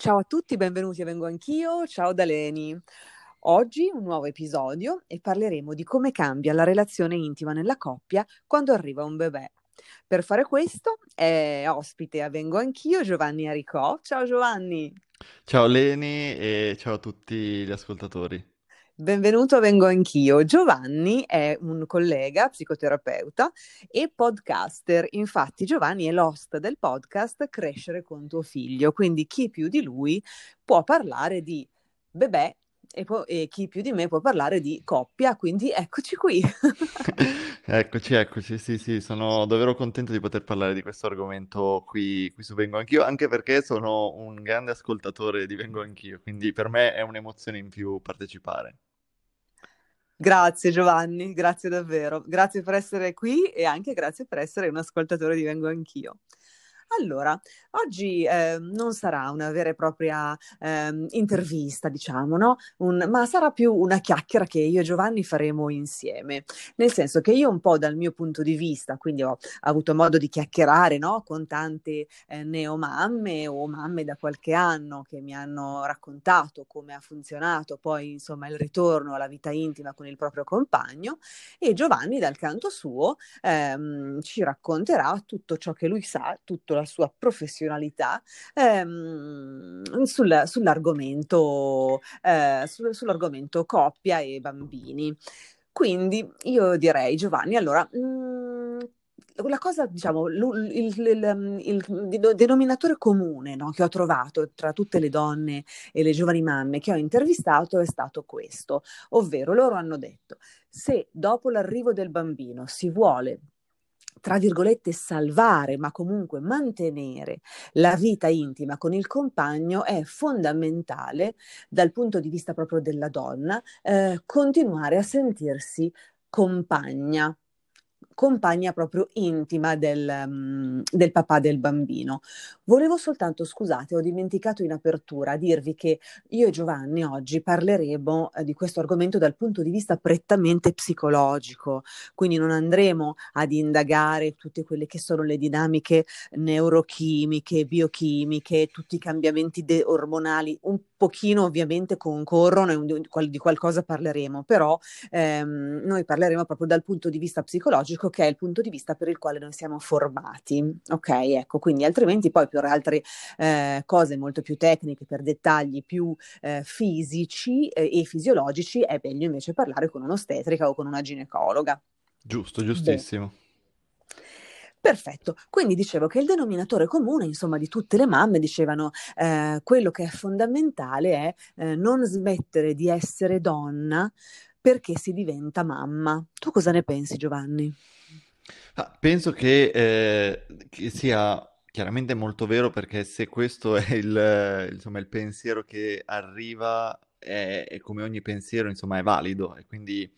Ciao a tutti, benvenuti a Vengo Anch'io, ciao da Leni. Oggi un nuovo episodio e parleremo di come cambia la relazione intima nella coppia quando arriva un bebè. Per fare questo è ospite a Vengo Anch'io Giovanni Aricò. Ciao Giovanni. Ciao Leni e ciao a tutti gli ascoltatori. Benvenuto Vengo Anch'io. Giovanni è un collega, psicoterapeuta e podcaster. Infatti Giovanni è l'host del podcast Crescere con tuo figlio, quindi chi più di lui può parlare di bebè e, po- e, chi più di me può parlare di coppia, quindi eccoci qui. eccoci, eccoci, sì, sì, sono davvero contento di poter parlare di questo argomento qui, qui su Vengo Anch'io, anche perché sono un grande ascoltatore di Vengo Anch'io, quindi per me è un'emozione in più partecipare. Grazie Giovanni, grazie davvero, grazie per essere qui e anche grazie per essere un ascoltatore di Vengo Anch'io. Allora, oggi eh, non sarà una vera e propria eh, intervista, diciamo, no? Un, ma sarà più una chiacchiera che io e Giovanni faremo insieme. Nel senso che io un po' dal mio punto di vista, quindi ho avuto modo di chiacchierare no? con tante eh, neomamme o mamme da qualche anno che mi hanno raccontato come ha funzionato poi insomma il ritorno alla vita intima con il proprio compagno e Giovanni dal canto suo ehm, ci racconterà tutto ciò che lui sa, tutto la sua professionalità ehm, sul, sull'argomento, eh, sul, sull'argomento coppia e bambini. Quindi io direi, Giovanni, allora, mh, mm, la cosa, diciamo, il, il, il denominatore comune no, che ho trovato tra tutte le donne e le giovani mamme che ho intervistato è stato questo, ovvero loro hanno detto se dopo l'arrivo del bambino si vuole tra virgolette, salvare, ma comunque mantenere la vita intima con il compagno è fondamentale dal punto di vista proprio della donna eh, continuare a sentirsi compagna compagna proprio intima del, um, del, papà del bambino. Volevo soltanto, scusate, ho dimenticato in apertura dirvi che io e Giovanni oggi parleremo eh, di questo argomento dal punto di vista prettamente psicologico, quindi non andremo ad indagare tutte quelle che sono le dinamiche neurochimiche, biochimiche, tutti i cambiamenti de- ormonali, un pochino ovviamente concorrono e di qualcosa parleremo, però ehm, noi parleremo proprio dal punto di vista psicologico, che è il punto di vista per il quale noi siamo formati. Ok, ecco, quindi altrimenti poi per altre eh, cose molto più tecniche, per dettagli più eh, fisici eh, e fisiologici, è meglio invece parlare con un'ostetrica o con una ginecologa. Giusto, giustissimo. Beh. Perfetto, quindi dicevo che il denominatore comune, insomma, di tutte le mamme dicevano eh, quello che è fondamentale è eh, non smettere di essere donna perché si diventa mamma. Tu cosa ne pensi, Giovanni? Ah, penso che, eh, che, sia chiaramente molto vero perché se questo è il, insomma, il pensiero che arriva, è, è, come ogni pensiero, insomma, è valido e quindi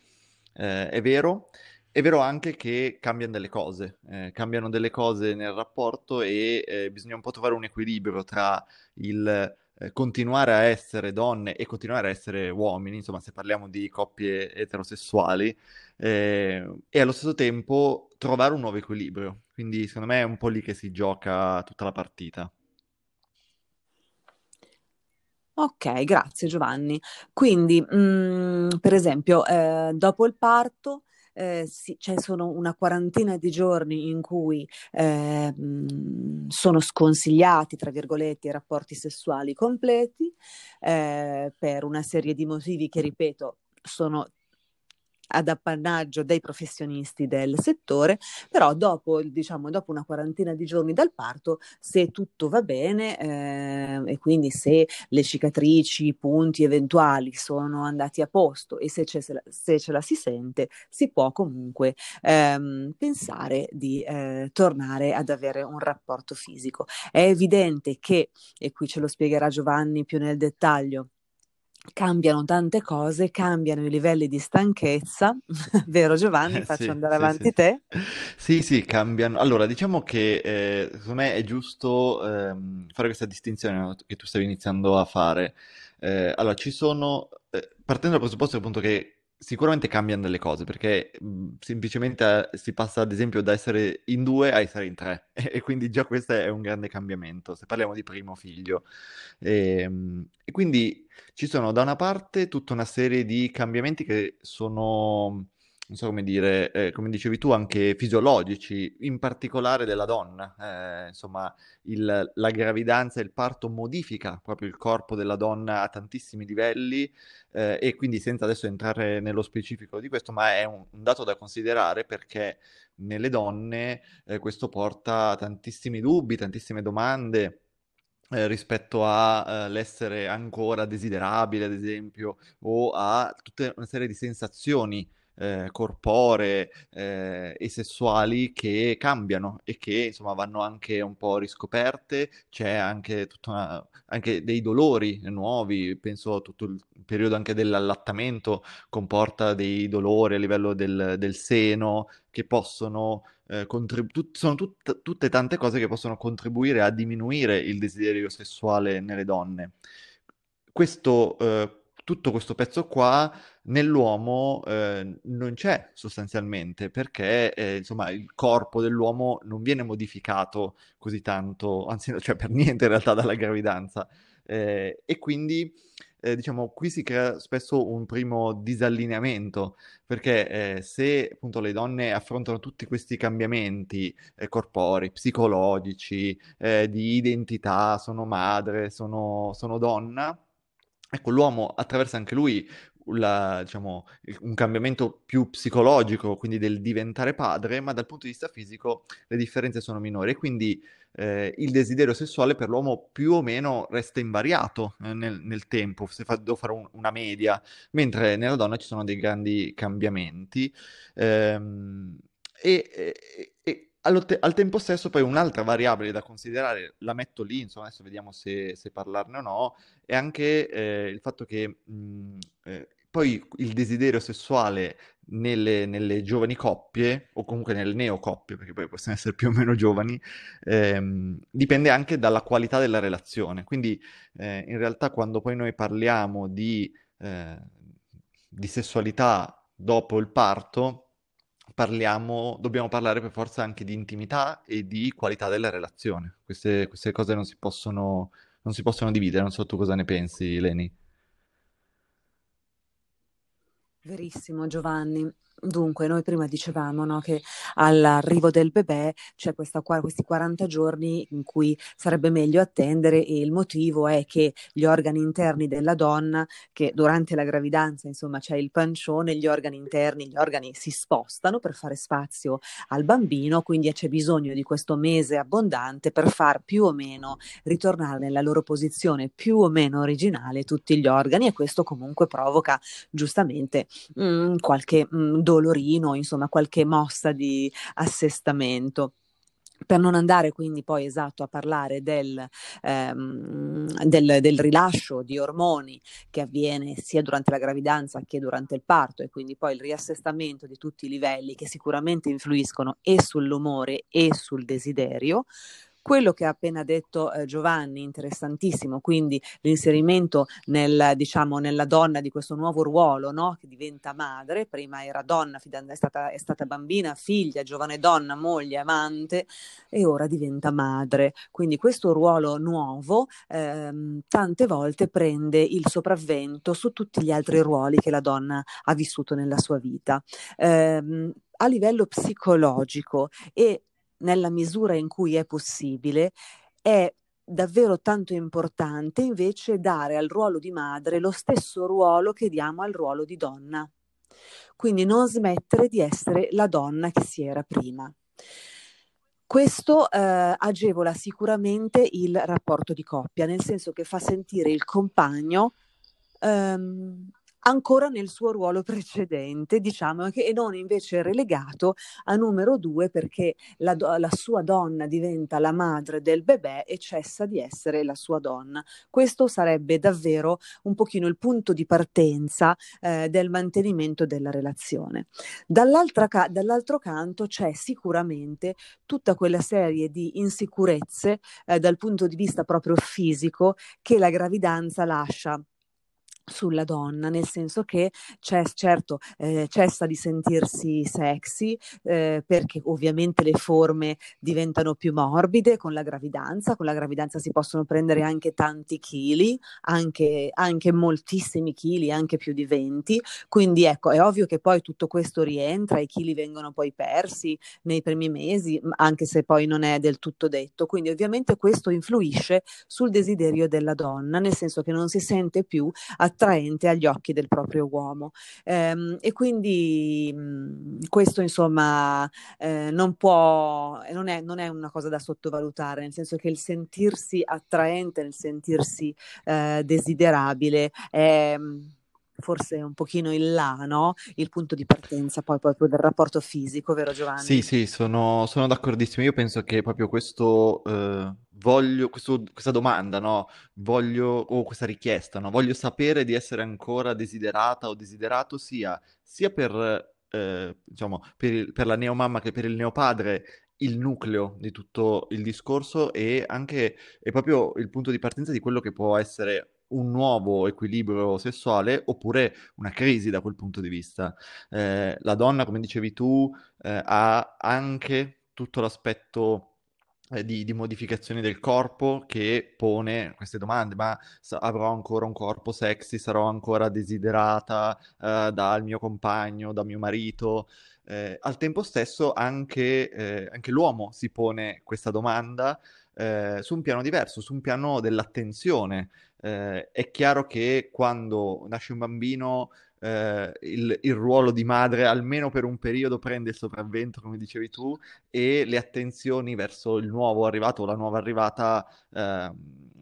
eh, è vero. È vero anche che cambiano delle cose, eh, cambiano delle cose nel rapporto e eh, bisogna un po' trovare un equilibrio tra il eh, continuare a essere donne e continuare a essere uomini, insomma se parliamo di coppie eterosessuali, eh, e allo stesso tempo trovare un nuovo equilibrio. Quindi secondo me è un po' lì che si gioca tutta la partita. Ok, grazie Giovanni. Quindi, mh, mm, per esempio, eh, dopo il parto eh, sì, cioè sono una quarantina di giorni in cui eh, sono sconsigliati, tra virgolette, i rapporti sessuali completi eh, per una serie di motivi che, ripeto, sono ad appannaggio dei professionisti del settore, però dopo, diciamo, dopo una quarantina di giorni dal parto, se tutto va bene eh, e quindi se le cicatrici, i punti eventuali sono andati a posto e se, se ce la si sente, si può comunque ehm, pensare di eh, tornare ad avere un rapporto fisico. È evidente che, e qui ce lo spiegherà Giovanni più nel dettaglio, cambiano tante cose, cambiano i livelli di stanchezza, vero Giovanni? Faccio sì, andare sì, avanti sì. te. Sì, sì, cambiano. Allora, diciamo che eh, secondo me è giusto ehm, fare questa distinzione che tu stavi iniziando a fare. Eh, allora, ci sono, eh, partendo dal presupposto appunto che sicuramente cambiano delle cose perché mh, semplicemente eh, si passa ad esempio da essere in due a essere in tre e, e quindi già questo è un grande cambiamento se parliamo di primo figlio. E, ehm, e quindi ci sono da una parte tutta una serie di cambiamenti che sono non so come dire, eh, come dicevi tu, anche fisiologici, in particolare della donna. Eh, insomma, il, la gravidanza e il parto modifica proprio il corpo della donna a tantissimi livelli eh, e quindi senza adesso entrare nello specifico di questo, ma è un, un dato da considerare perché nelle donne eh, questo porta a tantissimi dubbi, tantissime domande. Eh, rispetto all'essere eh, ancora desiderabile, ad esempio, o a tutta una serie di sensazioni eh, corporee eh, e sessuali che cambiano e che insomma vanno anche un po' riscoperte, c'è anche, una, anche dei dolori nuovi, penso tutto il periodo anche dell'allattamento comporta dei dolori a livello del, del seno che possono eh, contrib- tut- sono tut- tutte tante cose che possono contribuire a diminuire il desiderio sessuale nelle donne. Questo, eh, tutto questo pezzo qua nell'uomo eh, non c'è sostanzialmente perché eh, insomma il corpo dell'uomo non viene modificato così tanto, anzi cioè per niente in realtà dalla gravidanza. Eh, e quindi eh, diciamo qui si crea spesso un primo disallineamento perché eh, se appunto le donne affrontano tutti questi cambiamenti eh, corporei, psicologici, di identità, sono madre, sono, sono donna, Ecco, l'uomo attraversa anche lui la, diciamo, un cambiamento più psicologico, quindi del diventare padre, ma dal punto di vista fisico le differenze sono minori e quindi eh, il desiderio sessuale per l'uomo più o meno resta invariato eh, nel, nel, tempo, se fa, devo fare un, una media, mentre nella donna ci sono dei grandi cambiamenti. Ehm, e, e, e te- al tempo stesso poi un'altra variabile da considerare, la metto lì, insomma adesso vediamo se, se parlarne o no, è anche eh, il fatto che mh, eh, poi il desiderio sessuale nelle, nelle, giovani coppie, o comunque nelle neocoppie, perché poi possono essere più o meno giovani, ehm, dipende anche dalla qualità della relazione. Quindi eh, in realtà quando poi noi parliamo di, eh, di sessualità dopo il parto, parliamo, dobbiamo parlare per forza anche di intimità e di qualità della relazione. Queste, queste cose non si, possono, non si possono dividere, non so tu cosa ne pensi, Leni. Verissimo, Giovanni. Dunque, noi prima dicevamo no, che all'arrivo del bebè c'è questa, questi 40 giorni in cui sarebbe meglio attendere e il motivo è che gli organi interni della donna, che durante la gravidanza insomma c'è il pancione, gli organi interni, gli organi si spostano per fare spazio al bambino, quindi c'è bisogno di questo mese abbondante per far più o meno ritornare nella loro posizione più o meno originale tutti gli organi e questo comunque provoca giustamente mh, mm, qualche mh, mm, dolorino, insomma qualche mossa di assestamento. Per non andare quindi poi esatto a parlare del, ehm, del, del, rilascio di ormoni che avviene sia durante la gravidanza che durante il parto e quindi poi il riassestamento di tutti i livelli che sicuramente influiscono e sull'umore e sul desiderio, quello che ha appena detto eh, Giovanni, interessantissimo, quindi l'inserimento nel, diciamo, nella donna di questo nuovo ruolo no? che diventa madre, prima era donna, è stata, è stata bambina, figlia, giovane donna, moglie, amante e ora diventa madre. Quindi questo ruolo nuovo ehm, tante volte prende il sopravvento su tutti gli altri ruoli che la donna ha vissuto nella sua vita. Eh, a livello psicologico e nella misura in cui è possibile, è davvero tanto importante invece dare al ruolo di madre lo stesso ruolo che diamo al ruolo di donna. Quindi non smettere di essere la donna che si era prima. Questo eh, agevola sicuramente il rapporto di coppia, nel senso che fa sentire il compagno ehm, ancora nel suo ruolo precedente, diciamo, e non invece relegato a numero due perché la, la, sua donna diventa la madre del bebè e cessa di essere la sua donna. Questo sarebbe davvero un pochino il punto di partenza eh, del mantenimento della relazione. Ca- dall'altro canto c'è sicuramente tutta quella serie di insicurezze eh, dal punto di vista proprio fisico che la gravidanza lascia sulla donna, nel senso che c'è, certo eh, cessa di sentirsi sexy eh, perché ovviamente le forme diventano più morbide con la gravidanza, con la gravidanza si possono prendere anche tanti chili, anche, anche moltissimi chili, anche più di 20, quindi ecco è ovvio che poi tutto questo rientra, i chili vengono poi persi nei primi mesi, anche se poi non è del tutto detto, quindi ovviamente questo influisce sul desiderio della donna, nel senso che non si sente più attraente agli occhi del proprio uomo. Ehm, e quindi mh, questo insomma eh, non può, non è, non è, una cosa da sottovalutare, nel senso che il sentirsi attraente, il sentirsi eh, desiderabile è forse un pochino in là, no? Il punto di partenza poi proprio del rapporto fisico, vero Giovanni? Sì, sì, sono, sono d'accordissimo. Io penso che proprio questo eh, voglio, questo, questa domanda, no? Voglio, o questa richiesta, no? Voglio sapere di essere ancora desiderata o desiderato sia, sia per, eh, diciamo, per, il, per la neomamma che per il neopadre il nucleo di tutto il discorso e anche è proprio il punto di partenza di quello che può essere un nuovo equilibrio sessuale oppure una crisi da quel punto di vista. Eh, la donna, come dicevi tu, eh, ha anche tutto l'aspetto di, di, modificazioni del corpo che pone queste domande, ma avrò ancora un corpo sexy, sarò ancora desiderata eh, dal mio compagno, da mio marito? Eh, al tempo stesso anche, eh, anche l'uomo si pone questa domanda eh, su un piano diverso, su un piano dell'attenzione. Eh, è chiaro che quando nasce un bambino eh, il, il, ruolo di madre, almeno per un periodo, prende il sopravvento, come dicevi tu, e le attenzioni verso il nuovo arrivato o la nuova arrivata, eh,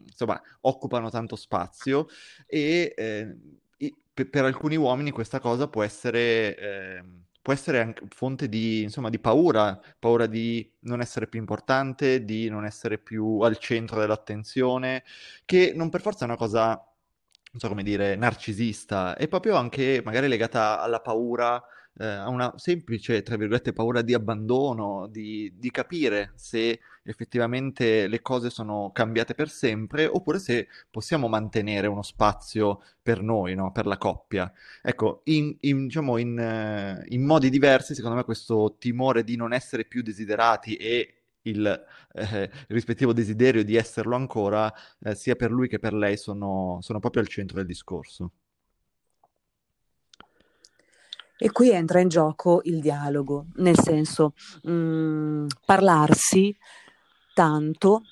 insomma, occupano tanto spazio e eh, per, per, alcuni uomini questa cosa può essere ehm, può essere anche fonte di, insomma, di paura, paura di non essere più importante, di non essere più al centro dell'attenzione, che non per forza è una cosa, non so come dire, narcisista, è proprio anche magari legata alla paura eh, a una semplice, tra virgolette, paura di abbandono, di, di, capire se effettivamente le cose sono cambiate per sempre oppure se possiamo mantenere uno spazio per noi, no? per la coppia. Ecco, in, in, diciamo, in, uh, in modi diversi, secondo me questo timore di non essere più desiderati e il eh, rispettivo desiderio di esserlo ancora, eh, sia per lui che per lei, sono, sono proprio al centro del discorso. E qui entra in gioco il dialogo, nel senso mh, mm, parlarsi tanto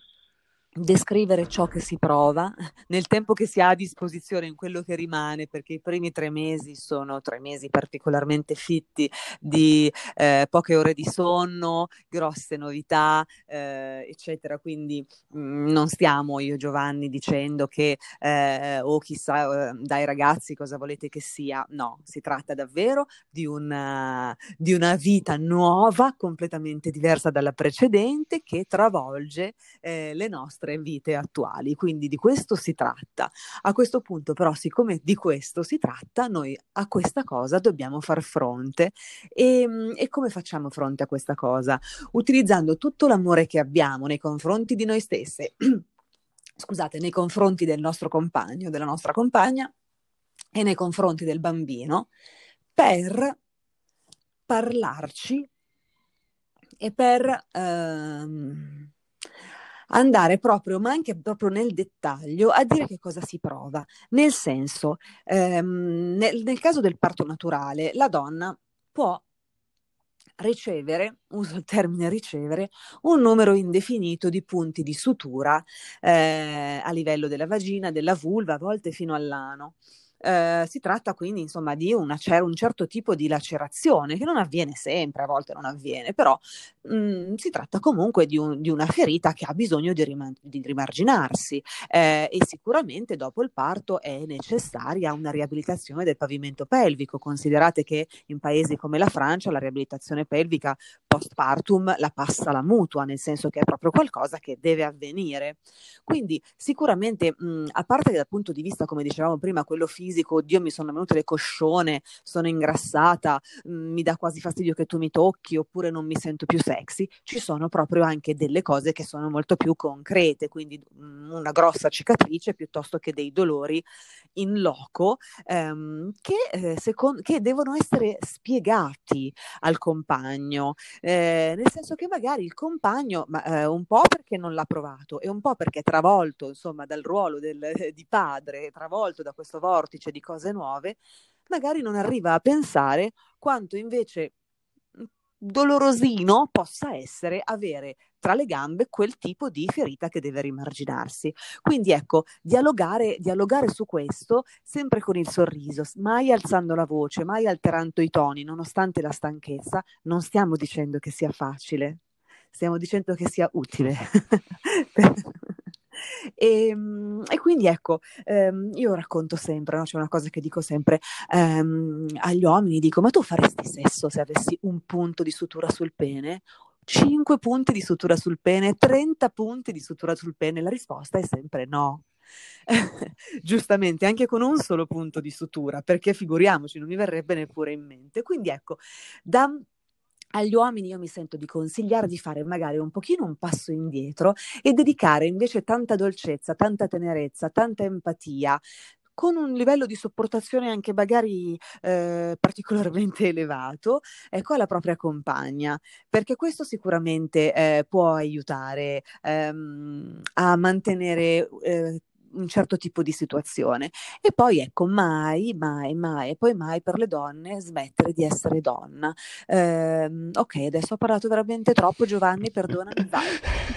descrivere ciò che si prova nel tempo che si ha a disposizione in quello che rimane perché i primi tre mesi sono tre mesi particolarmente fitti di eh, poche ore di sonno grosse novità eh, eccetera. Quindi mh, mm, non stiamo io Giovanni dicendo che eh, o chissà eh, dai ragazzi cosa volete che sia. No si tratta davvero di una, di una vita nuova completamente diversa dalla precedente che travolge eh, le nostre nostre vite attuali. Quindi di questo si tratta. A questo punto però, siccome di questo si tratta, noi a questa cosa dobbiamo far fronte. E, ehm, e come facciamo fronte a questa cosa? Utilizzando tutto l'amore che abbiamo nei confronti di noi stesse. scusate, nei confronti del nostro compagno, della nostra compagna e nei confronti del bambino per parlarci e per ehm, andare proprio, ma anche proprio nel dettaglio, a dire che cosa si prova. Nel senso, ehm, nel, nel caso del parto naturale, la donna può ricevere, uso il termine ricevere, un numero indefinito di punti di sutura eh, a livello della vagina, della vulva, a volte fino all'ano. Eh, si tratta quindi insomma di una, un certo tipo di lacerazione che non avviene sempre, a volte non avviene, però mh, mm, si tratta comunque di, un, di, una ferita che ha bisogno di, rima- di rimarginarsi eh, e sicuramente dopo il parto è necessaria una riabilitazione del pavimento pelvico. Considerate che in paesi come la Francia la riabilitazione pelvica postpartum la passa la mutua, nel senso che è proprio qualcosa che deve avvenire. Quindi sicuramente mh, a parte che dal punto di vista, come dicevamo prima, quello fisico, fisico, oddio mi sono venute le coscione, sono ingrassata, mm, mi dà quasi fastidio che tu mi tocchi oppure non mi sento più sexy, ci sono proprio anche delle cose che sono molto più concrete, quindi mm, una grossa cicatrice piuttosto che dei dolori in loco ehm, che, eh, secondo, che devono essere spiegati al compagno, eh, nel senso che magari il compagno, ma, eh, un po' perché non l'ha provato e un po' perché è travolto insomma dal ruolo del, di padre, travolto da questo vortice di cose nuove, magari non arriva a pensare quanto invece dolorosino possa essere avere tra le gambe quel tipo di ferita che deve rimarginarsi. Quindi ecco, dialogare, dialogare su questo sempre con il sorriso, mai alzando la voce, mai alterando i toni, nonostante la stanchezza, non stiamo dicendo che sia facile, stiamo dicendo che sia utile. E, ehm, e, quindi ecco, ehm, io racconto sempre, no? c'è una cosa che dico sempre ehm, agli uomini, dico, ma tu faresti sesso se avessi un punto di sutura sul pene? 5 punti di sutura sul pene, 30 punti di sutura sul pene? La risposta è sempre no. Giustamente, anche con un solo punto di sutura, perché figuriamoci, non mi verrebbe neppure in mente. Quindi ecco, da agli uomini io mi sento di consigliare di fare magari un pochino un passo indietro e dedicare invece tanta dolcezza, tanta tenerezza, tanta empatia, con un livello di sopportazione anche magari eh, particolarmente elevato, ecco, alla propria compagna, perché questo sicuramente eh, può aiutare ehm, a mantenere eh, un certo tipo di situazione. E poi ecco, mai, mai, mai, e poi mai per le donne smettere di essere donna. Eh, ok, adesso ho parlato veramente troppo, Giovanni, perdonami, vai.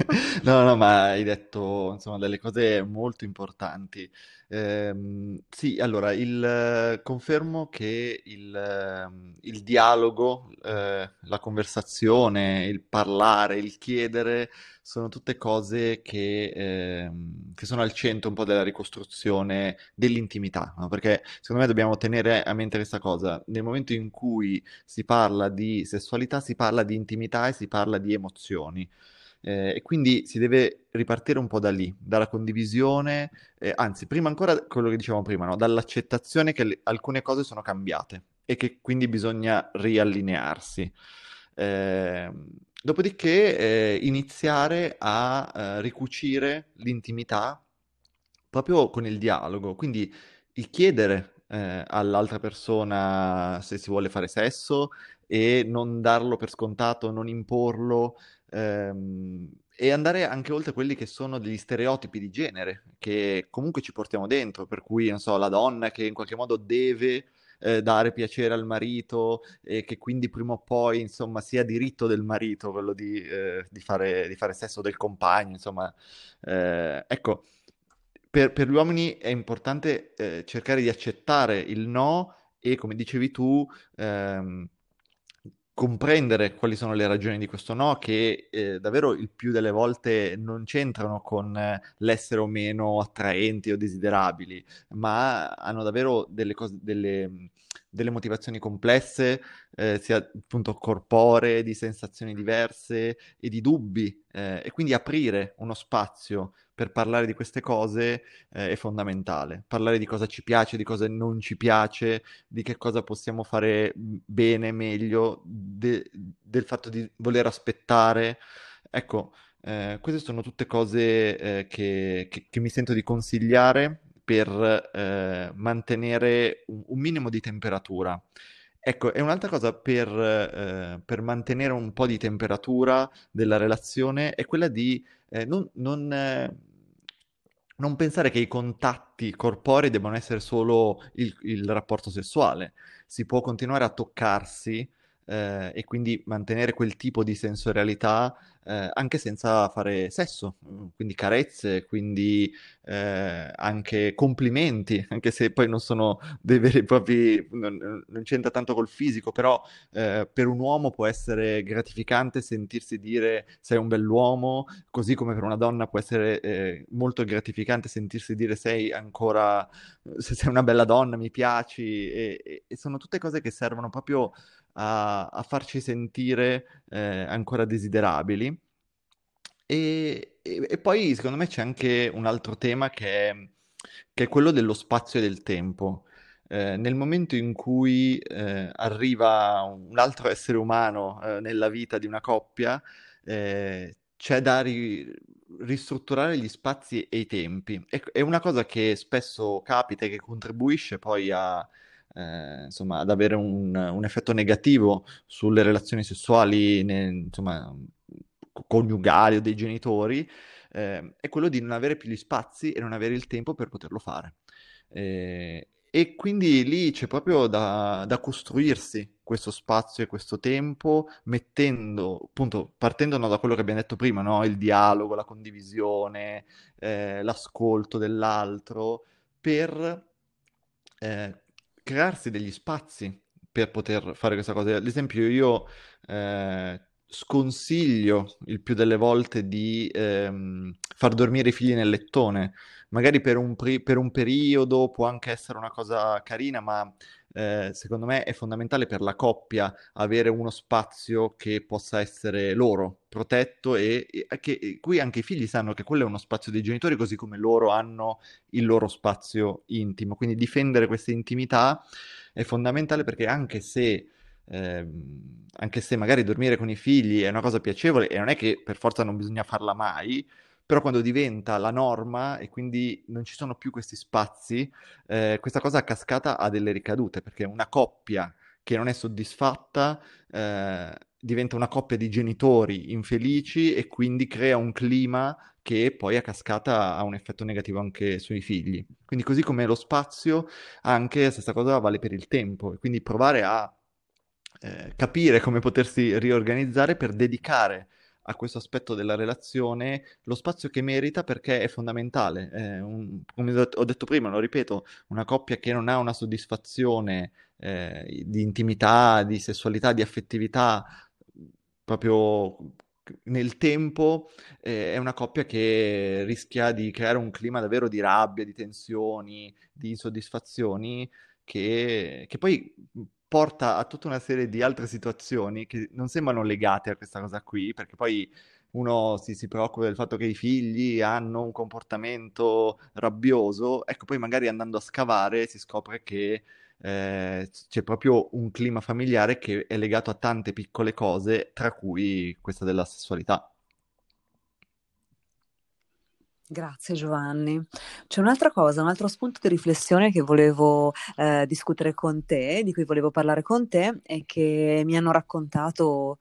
no, no, ma hai detto insomma delle cose molto importanti. Ehm, sì, allora, il, confermo che il, ehm, il dialogo, eh, la conversazione, il parlare, il chiedere sono tutte cose che, ehm, che sono al centro un po' della ricostruzione dell'intimità, no? Perché secondo me dobbiamo tenere a mente questa cosa. Nel momento in cui si parla di sessualità, si parla di intimità e si parla di emozioni. Eh, e quindi si deve ripartire un po' da lì, dalla condivisione, eh, anzi, prima ancora quello che dicevamo prima, no? dall'accettazione che le, alcune cose sono cambiate e che quindi bisogna riallinearsi. Eh, dopodiché iniziare a eh, ricucire l'intimità proprio con il dialogo, quindi il chiedere eh, all'altra persona se si vuole fare sesso e non darlo per scontato, non imporlo, ehm, e andare anche oltre quelli che sono degli stereotipi di genere che comunque ci portiamo dentro, per cui, non so, la donna che in qualche modo deve eh, dare piacere al marito e che quindi prima o poi, insomma, sia diritto del marito quello di, eh, di, fare, di fare, sesso del compagno, insomma, eh, ecco, per, per, gli uomini è importante eh, cercare di accettare il no e, come dicevi tu, ehm, comprendere quali sono le ragioni di questo no, che eh, davvero il più delle volte non c'entrano con eh, l'essere o meno attraenti o desiderabili, ma hanno davvero delle, cose, delle, delle motivazioni complesse, eh, sia appunto corporee, di sensazioni diverse e di dubbi, eh, e quindi aprire uno spazio per parlare di queste cose eh, è fondamentale. Parlare di cosa ci piace, di cosa non ci piace, di che cosa possiamo fare bene, meglio, de- del fatto di voler aspettare. Ecco, eh, queste sono tutte cose eh, che, che, che, mi sento di consigliare per eh, mantenere un, minimo di temperatura. Ecco, e un'altra cosa per, eh, per, mantenere un po' di temperatura della relazione è quella di eh, non, non, eh, non pensare che i contatti corporei debbano essere solo il, il rapporto sessuale. Si può continuare a toccarsi eh, e quindi mantenere quel tipo di sensorialità eh, anche senza fare sesso, quindi carezze, quindi eh, anche complimenti, anche se poi non sono dei veri e propri, non, non c'entra tanto col fisico, però eh, per un uomo può essere gratificante sentirsi dire sei un bell'uomo, così come per una donna può essere eh, molto gratificante sentirsi dire sei ancora, se sei una bella donna, mi piaci, e, e sono tutte cose che servono proprio a, a farci sentire eh, ancora desiderabili. E, e, e, poi secondo me c'è anche un altro tema che è, che è quello dello spazio e del tempo. eh, nel momento in cui eh, arriva un altro essere umano eh, nella vita di una coppia, eh, c'è da ri- ristrutturare gli spazi e i tempi. È, è una cosa che spesso capita e che contribuisce poi a, eh, insomma, ad avere un, un, effetto negativo sulle relazioni sessuali, ne, insomma, coniugali o dei genitori, eh, è quello di non avere più gli spazi e non avere il tempo per poterlo fare. Eh, e quindi lì c'è proprio da, da, costruirsi questo spazio e questo tempo, mettendo, appunto, partendo no, da quello che abbiamo detto prima, no? il dialogo, la condivisione, eh, l'ascolto dell'altro, per eh, crearsi degli spazi per poter fare questa cosa. Ad esempio, io eh, sconsiglio il più delle volte di ehm, far dormire i figli nel lettone. Magari per un, pri- per un periodo può anche essere una cosa carina, ma eh, secondo me è fondamentale per la coppia avere uno spazio che possa essere loro protetto e, e che qui anche i figli sanno che quello è uno spazio dei genitori così come loro hanno il loro spazio intimo. Quindi difendere questa intimità è fondamentale perché anche se eh, anche se magari dormire con i figli è una cosa piacevole e non è che per forza non bisogna farla mai, però quando diventa la norma e quindi non ci sono più questi spazi, eh, questa cosa a cascata ha delle ricadute, perché una coppia che non è soddisfatta eh, diventa una coppia di genitori infelici e quindi crea un clima che poi a cascata ha un effetto negativo anche sui figli. Quindi così come lo spazio, anche la stessa cosa vale per il tempo, e quindi provare a eh, capire come potersi riorganizzare per dedicare a questo aspetto della relazione lo spazio che merita perché è fondamentale. Eh, un, come ho detto prima, lo ripeto, una coppia che non ha una soddisfazione eh, di intimità, di sessualità, di affettività proprio nel tempo eh, è una coppia che rischia di creare un clima davvero di rabbia, di tensioni, di insoddisfazioni che, che poi porta a tutta una serie di altre situazioni che non sembrano legate a questa cosa qui, perché poi uno si, si, preoccupa del fatto che i figli hanno un comportamento rabbioso, ecco poi magari andando a scavare si scopre che eh, c'è proprio un clima familiare che è legato a tante piccole cose, tra cui questa della sessualità. Grazie Giovanni. C'è un'altra cosa, un altro spunto di riflessione che volevo eh, discutere con te, di cui volevo parlare con te, e che mi hanno raccontato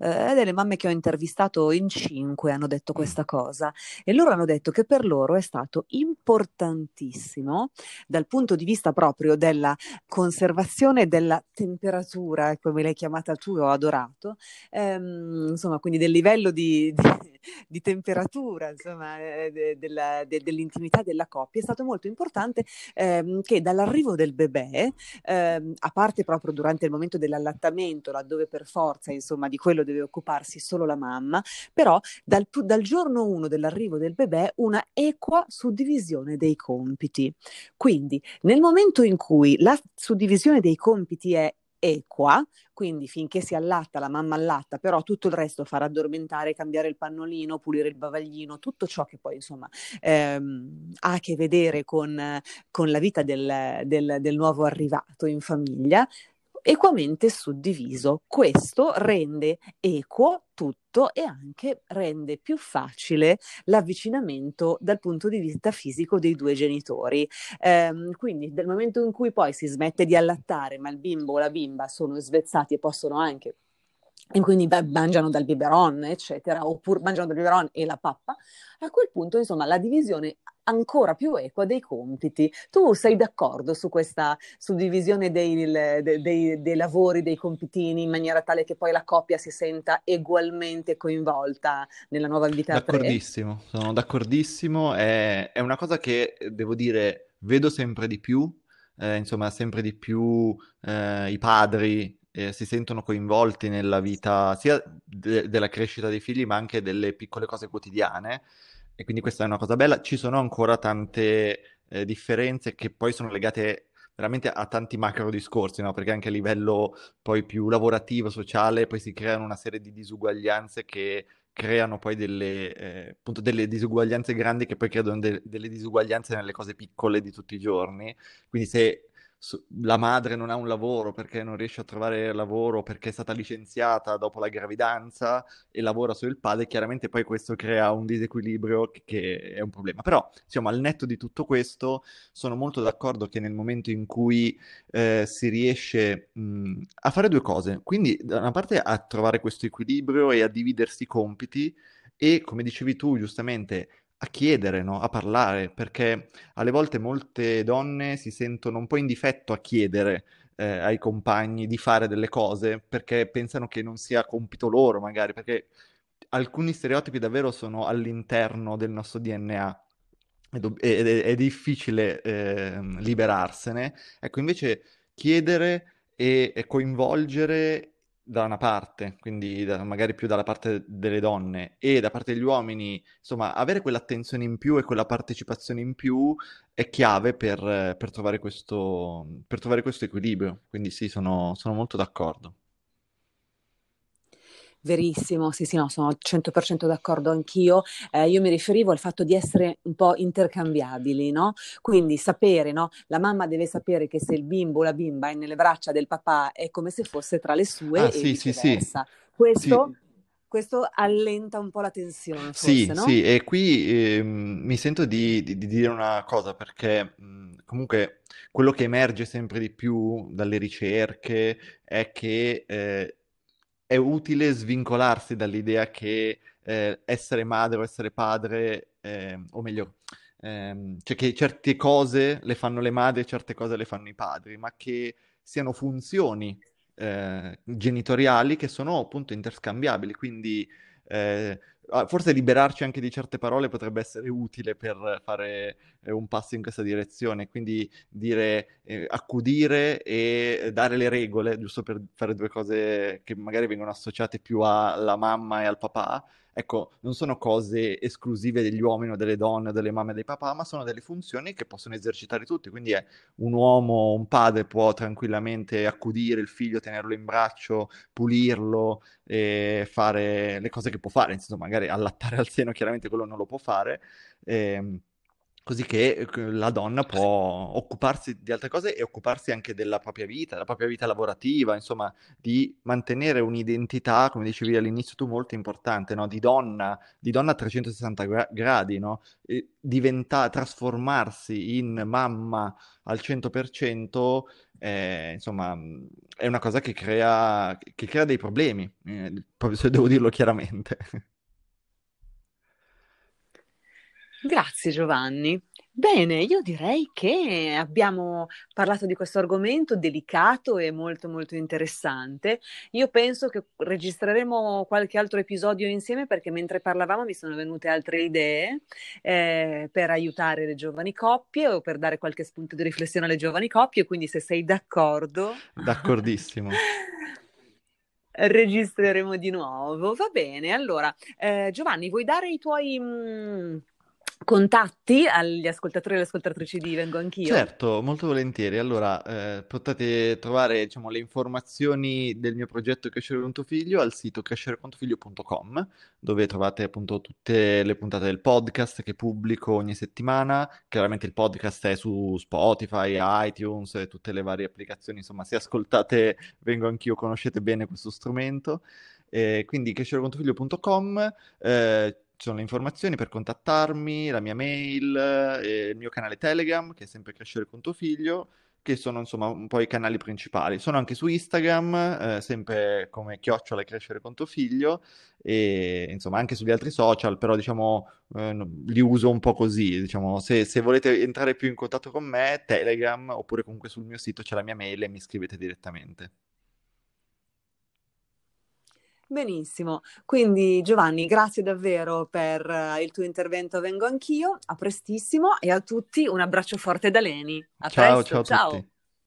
eh, delle mamme che ho intervistato in cinque hanno detto questa cosa e loro hanno detto che per loro è stato importantissimo dal punto di vista proprio della conservazione della temperatura, come l'hai chiamata tu, ho adorato, ehm, insomma, quindi del livello di, di, di temperatura, insomma, eh, de, della, de, dell'intimità della coppia, è stato molto importante ehm, che dall'arrivo del bebè, ehm, a parte proprio durante il momento dell'allattamento, laddove per forza, insomma, di quello deve occuparsi solo la mamma, però dal, dal giorno 1 dell'arrivo del bebè una equa suddivisione dei compiti. Quindi nel momento in cui la suddivisione dei compiti è equa, quindi finché si allatta la mamma allatta, però tutto il resto far addormentare, cambiare il pannolino, pulire il bavaglino, tutto ciò che poi insomma ehm, ha a che vedere con, con la vita del, del, del nuovo arrivato in famiglia, equamente suddiviso. Questo rende equo tutto e anche rende più facile l'avvicinamento dal punto di vista fisico dei due genitori. Ehm, quindi nel momento in cui poi si smette di allattare, ma il bimbo o la bimba sono svezzati e possono anche e quindi beh, mangiano dal biberon, eccetera, oppure mangiano dal biberon e la pappa, a quel punto, insomma, la divisione ancora più equa dei compiti. Tu sei d'accordo su questa suddivisione dei, dei, dei, dei, lavori, dei compitini, in maniera tale che poi la coppia si senta ugualmente coinvolta nella nuova vita? D'accordissimo, sono d'accordissimo. È, è, una cosa che, devo dire, vedo sempre di più. Eh, insomma, sempre di più eh, i padri eh, si sentono coinvolti nella vita sia de- della crescita dei figli, ma anche delle piccole cose quotidiane. E quindi questa è una cosa bella. Ci sono ancora tante eh, differenze che poi sono legate veramente a tanti macro discorsi, no? Perché anche a livello poi più lavorativo, sociale, poi si creano una serie di disuguaglianze che creano poi delle, eh, delle disuguaglianze grandi che poi creano de- delle disuguaglianze nelle cose piccole di tutti i giorni. Quindi se la madre non ha un lavoro perché non riesce a trovare lavoro perché è stata licenziata dopo la gravidanza e lavora solo il padre, chiaramente poi questo crea un disequilibrio che, è un problema. Però, insomma, al netto di tutto questo, sono molto d'accordo che nel momento in cui eh, si riesce mh, a fare due cose, quindi da una parte a trovare questo equilibrio e a dividersi i compiti, e come dicevi tu giustamente a chiedere, no? a parlare, perché alle volte molte donne si sentono un po' in difetto a chiedere eh, ai compagni di fare delle cose perché pensano che non sia compito loro, magari, perché alcuni stereotipi davvero sono all'interno del nostro DNA ed è, è, è difficile eh, liberarsene. Ecco, invece chiedere e, e coinvolgere da una parte, quindi da, magari più dalla parte delle donne e da parte degli uomini, insomma, avere quell'attenzione in più e quella partecipazione in più è chiave per, per, trovare, questo, per trovare questo equilibrio. Quindi sì, sono, sono molto d'accordo. Verissimo, sì, sì, no, sono 100% d'accordo anch'io. Eh, io mi riferivo al fatto di essere un po' intercambiabili, no? Quindi sapere, no? La mamma deve sapere che se il bimbo o la bimba è nelle braccia del papà è come se fosse tra le sue ah, e sì, viceversa. Sì, sì. Questo, sì. questo allenta un po' la tensione, forse, sì, no? Sì, e qui eh, mi sento di, di, di, dire una cosa perché mh, comunque quello che emerge sempre di più dalle ricerche è che eh, è utile svincolarsi dall'idea che eh, essere madre o essere padre, eh, o meglio, ehm, cioè che certe cose le fanno le madri e certe cose le fanno i padri, ma che siano funzioni eh, genitoriali che sono appunto interscambiabili, quindi eh, forse liberarci anche di certe parole potrebbe essere utile per fare eh, un passo in questa direzione, quindi dire eh, accudire e dare le regole, giusto per fare due cose che magari vengono associate più alla mamma e al papà, ecco, non sono cose esclusive degli uomini o delle donne, delle mamme e dei papà, ma sono delle funzioni che possono esercitare tutti. Quindi è un uomo, un padre può tranquillamente accudire il figlio, tenerlo in braccio, pulirlo e fare le cose che può fare, insomma, magari allattare al seno, chiaramente quello non lo può fare. Eh, così che eh, la donna può occuparsi di altre cose e occuparsi anche della propria vita, della propria vita lavorativa, insomma, di mantenere un'identità, come dicevi all'inizio tu, molto importante, no? Di donna, di donna a 360 gra- gradi, no? diventare, trasformarsi in mamma al 100%, eh, insomma, è una cosa che crea, che crea dei problemi, eh, se devo dirlo chiaramente. Grazie Giovanni. Bene, io direi che abbiamo parlato di questo argomento delicato e molto molto interessante. Io penso che registreremo qualche altro episodio insieme perché mentre parlavamo mi sono venute altre idee eh, per aiutare le giovani coppie o per dare qualche spunto di riflessione alle giovani coppie, quindi se sei d'accordo. D'accordissimo. registreremo di nuovo. Va bene, allora eh, Giovanni, vuoi dare i tuoi... Mh, mm, contatti agli ascoltatori e alle ascoltatrici di Vengo Anch'io? Certo, molto volentieri. Allora, eh, potete trovare diciamo, le informazioni del mio progetto Crescere con tuo figlio al sito crescerecontufiglio.com dove trovate appunto tutte le puntate del podcast che pubblico ogni settimana. Chiaramente il podcast è su Spotify, iTunes e tutte le varie applicazioni, insomma, se ascoltate Vengo Anch'io conoscete bene questo strumento. Eh, quindi crescerecontufiglio.com eh, ci sono le informazioni per contattarmi, la mia mail, eh, il mio canale Telegram, che è sempre Crescere con tuo figlio, che sono insomma un po' i canali principali. Sono anche su Instagram, eh, sempre come chiocciola crescere con tuo figlio, e insomma anche sugli altri social, però diciamo eh, li uso un po' così. Diciamo, se, se, volete entrare più in contatto con me, Telegram, oppure comunque sul mio sito c'è la mia mail e mi scrivete direttamente. Benissimo, quindi Giovanni, grazie davvero per uh, il tuo intervento, vengo anch'io, a prestissimo e a tutti un abbraccio forte da Leni. A ciao, presto, ciao. ciao.